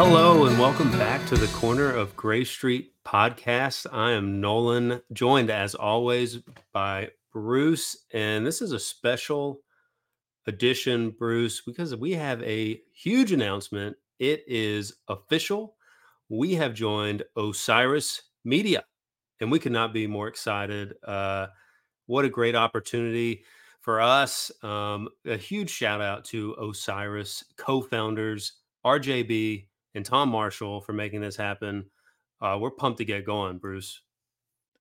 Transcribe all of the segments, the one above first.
Hello and welcome back to the Corner of Gray Street podcast. I am Nolan, joined as always by Bruce, and this is a special edition, Bruce, because we have a huge announcement. It is official. We have joined Osiris Media, and we could not be more excited. Uh, what a great opportunity for us. Um, a huge shout out to Osiris co founders, RJB and Tom Marshall for making this happen. Uh, we're pumped to get going, Bruce.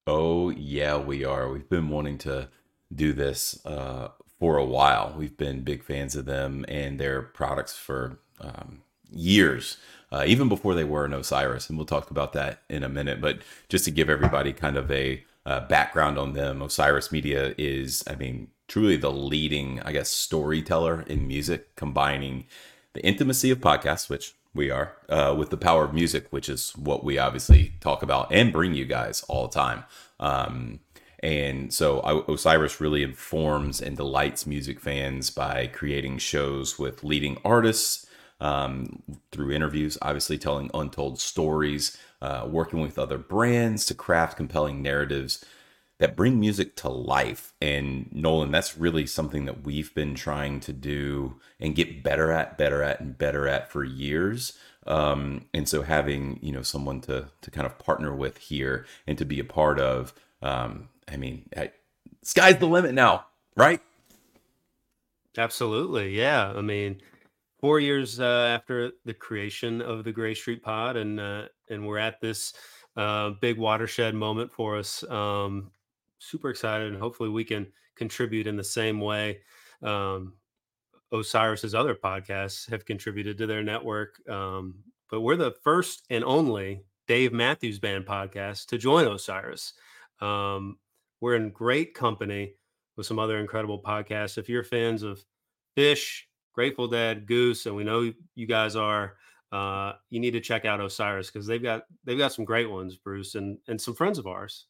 Oh, yeah, we are. We've been wanting to do this uh, for a while. We've been big fans of them and their products for um, years, uh, even before they were an Osiris. And we'll talk about that in a minute. But just to give everybody kind of a uh, background on them, Osiris Media is, I mean, truly the leading, I guess, storyteller in music, combining the intimacy of podcasts, which we are, uh, with the power of music, which is what we obviously talk about and bring you guys all the time. Um, and so Osiris really informs and delights music fans by creating shows with leading artists um, through interviews, obviously telling untold stories, uh, working with other brands to craft compelling narratives that bring music to life. And Nolan, that's really something that we've been trying to do and get better at, better at, and better at for years. Um, and so having you know someone to to kind of partner with here and to be a part of um, I mean, I, sky's the limit now, right? Absolutely, yeah. I mean, four years uh, after the creation of the Gray Street Pod, and uh, and we're at this uh, big watershed moment for us. Um, super excited, and hopefully we can contribute in the same way. Um, Osiris's other podcasts have contributed to their network, um, but we're the first and only Dave Matthews Band podcast to join Osiris. Um, we're in great company with some other incredible podcasts. If you're fans of Phish, Grateful Dead, Goose, and we know you guys are, uh, you need to check out Osiris because they've got they've got some great ones, Bruce, and and some friends of ours.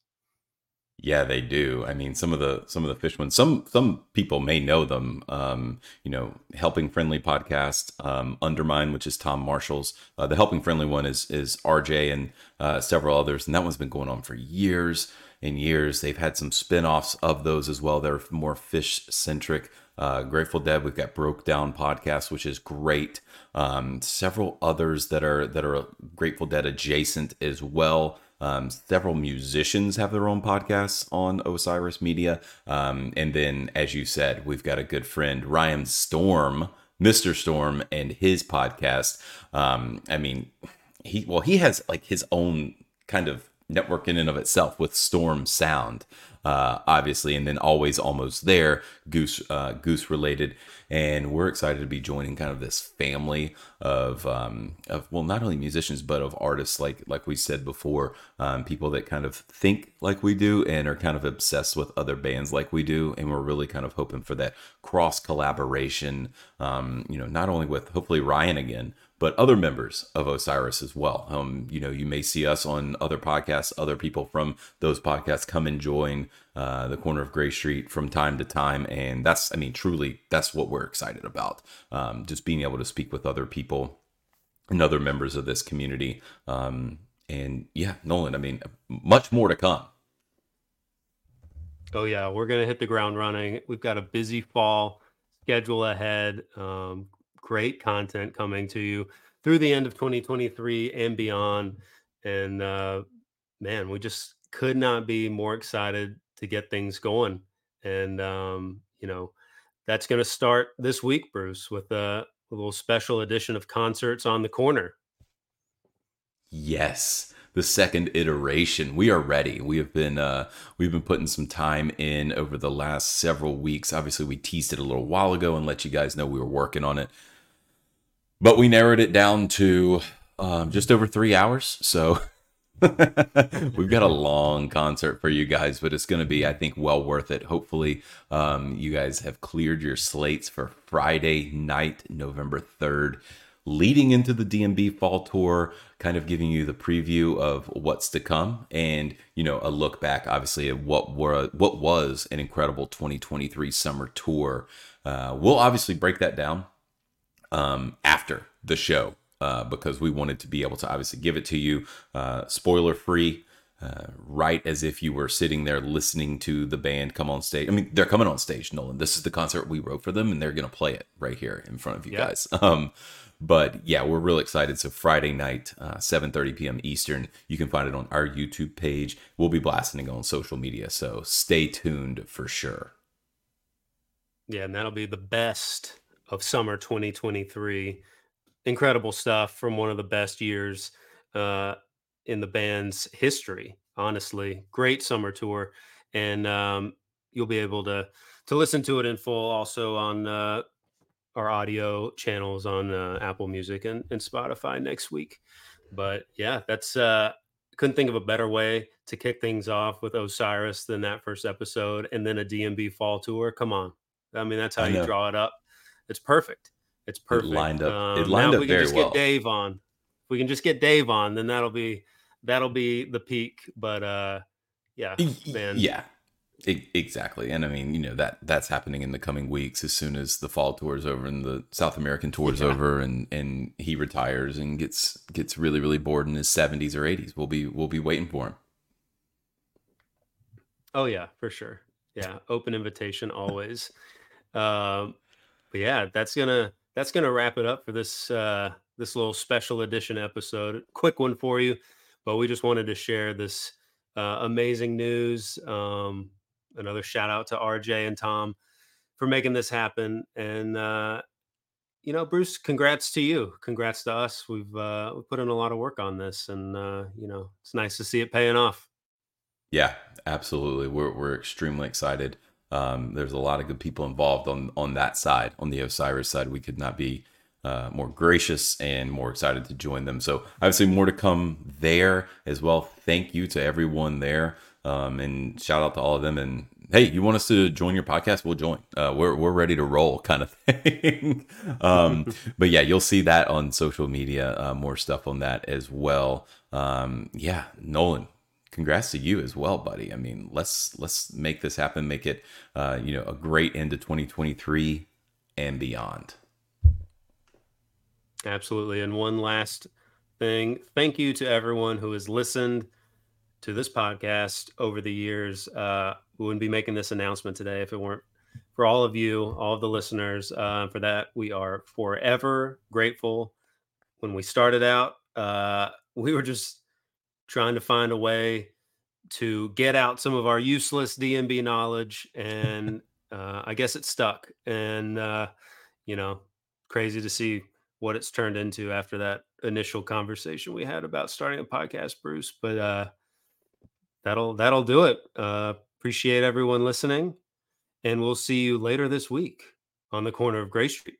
Yeah, they do. I mean, some of the some of the Phish ones. Some some people may know them. Um, you know, Helping Friendly podcast, um, Undermine, which is Tom Marshall's. Uh, the Helping Friendly one is is RJ and uh, several others, and that one's been going on for years in years. They've had some spin-offs of those as well. They're more Phish-centric. Uh, Grateful Dead, we've got Broke Down podcast, which is great. Um, several others that are that are Grateful Dead adjacent as well. Um, several musicians have their own podcasts on Osiris Media. Um, and then, as you said, we've got a good friend, Ryan Storm, Mr. Storm, and his podcast. Um, I mean, he well, he has like his own kind of network in and of itself with Storm Sound, uh, obviously, and then always almost there, Goose uh, Goose related, and we're excited to be joining kind of this family of um, of well, not only musicians but of artists like like we said before, um, people that kind of think like we do and are kind of obsessed with other bands like we do, and we're really kind of hoping for that cross collaboration. Um, you know, not only with hopefully Ryan again, but other members of Osiris as well. Um, you know, you may see us on other podcasts, other people from those podcasts come and join uh, the corner of Gray Street from time to time, and that's, I mean, truly, that's what we're excited about. Um, just being able to speak with other people and other members of this community. Um, and yeah, Nolan, I mean, much more to come. Oh yeah, we're gonna hit the ground running. We've got a busy fall schedule ahead. Um, great content coming to you through the end of 2023 and beyond. And uh, man, we just could not be more excited to get things going. And um, you know, that's going to start this week, Bruce, with a, a little special edition of concerts on the corner. Yes the second iteration. We are ready. We have been uh, we've been putting some time in over the last several weeks. Obviously, we teased it a little while ago and let you guys know we were working on it but we narrowed it down to um, just over three hours. So we've got a long concert for you guys, but it's going to be, I think, well worth it. Hopefully, um, you guys have cleared your slates for Friday night, November 3rd. leading into the DMB fall tour, kind of giving you the preview of what's to come and, you know, a look back obviously at what were what was an incredible 2023 summer tour. Uh, we'll obviously break that down um, after the show uh, because we wanted to be able to obviously give it to you uh, spoiler free. Uh, right as if you were sitting there listening to the band come on stage. I mean, they're coming on stage, Nolan. This is the concert we wrote for them, and they're going to play it right here in front of you yep. guys. Um, but yeah, we're real excited. So Friday night, uh, 7:30 p.m. Eastern. You can find it on our YouTube page. We'll be blasting it on social media, so stay tuned for sure. Yeah, and that'll be the best of summer 2023. Incredible stuff from one of the best years uh, in the band's history. Honestly, great summer tour, and um, you'll be able to to listen to it in full also on uh, our audio channels on uh, Apple Music and, and Spotify next week. But yeah, that's uh, couldn't think of a better way to kick things off with Osiris than that first episode, and then a DMB fall tour. Come on, I mean that's how you draw it up. It's perfect. It's perfect. It lined up. Um, it lined up we can just well. get Dave on. If we can just get Dave on, then that'll be that'll be the peak. But uh, yeah, man. Yeah, exactly. And I mean, you know that that's happening in the coming weeks. As soon as the fall tour is over and the South American tour is yeah. over, and and he retires and gets gets really really bored in his seventies or eighties, we'll be we'll be waiting for him. Oh yeah, for sure. Yeah, open invitation always. um, but yeah, that's gonna that's gonna wrap it up for this uh, this little special edition episode. Quick one for you but we just wanted to share this uh, amazing news. Um, another shout out to RJ and Tom for making this happen. And uh, you know, Bruce, congrats to you. Congrats to us. We've uh, we put in a lot of work on this, and uh, you know, it's nice to see it paying off. Yeah, absolutely. We're we're extremely excited. Um, there's a lot of good people involved on on that side, on the Osiris side. We could not be uh, more gracious and more excited to join them. So obviously more to come there as well. Thank you to everyone there, um, and shout out to all of them. And hey, you want us to join your podcast? We'll join. Uh, we're we're ready to roll, kind of thing. um, but yeah, you'll see that on social media. Uh, more stuff on that as well. Um, yeah, Nolan, congrats to you as well, buddy. I mean, let's let's make this happen. Make it, uh, you know, a great end to 2023 and beyond. Absolutely. And one last thing thank you to everyone who has listened to this podcast over the years. Uh, we wouldn't be making this announcement today if it weren't for all of you, all of the listeners. Uh, for that, we are forever grateful. When we started out, uh, we were just trying to find a way to get out some of our useless DMB knowledge, and uh, I guess it stuck. And uh, you know, crazy to see what it's turned into after that initial conversation we had about starting a podcast, Bruce. But uh, that'll that'll do it. Uh, appreciate everyone listening, and we'll see you later this week on the corner of Gray Street.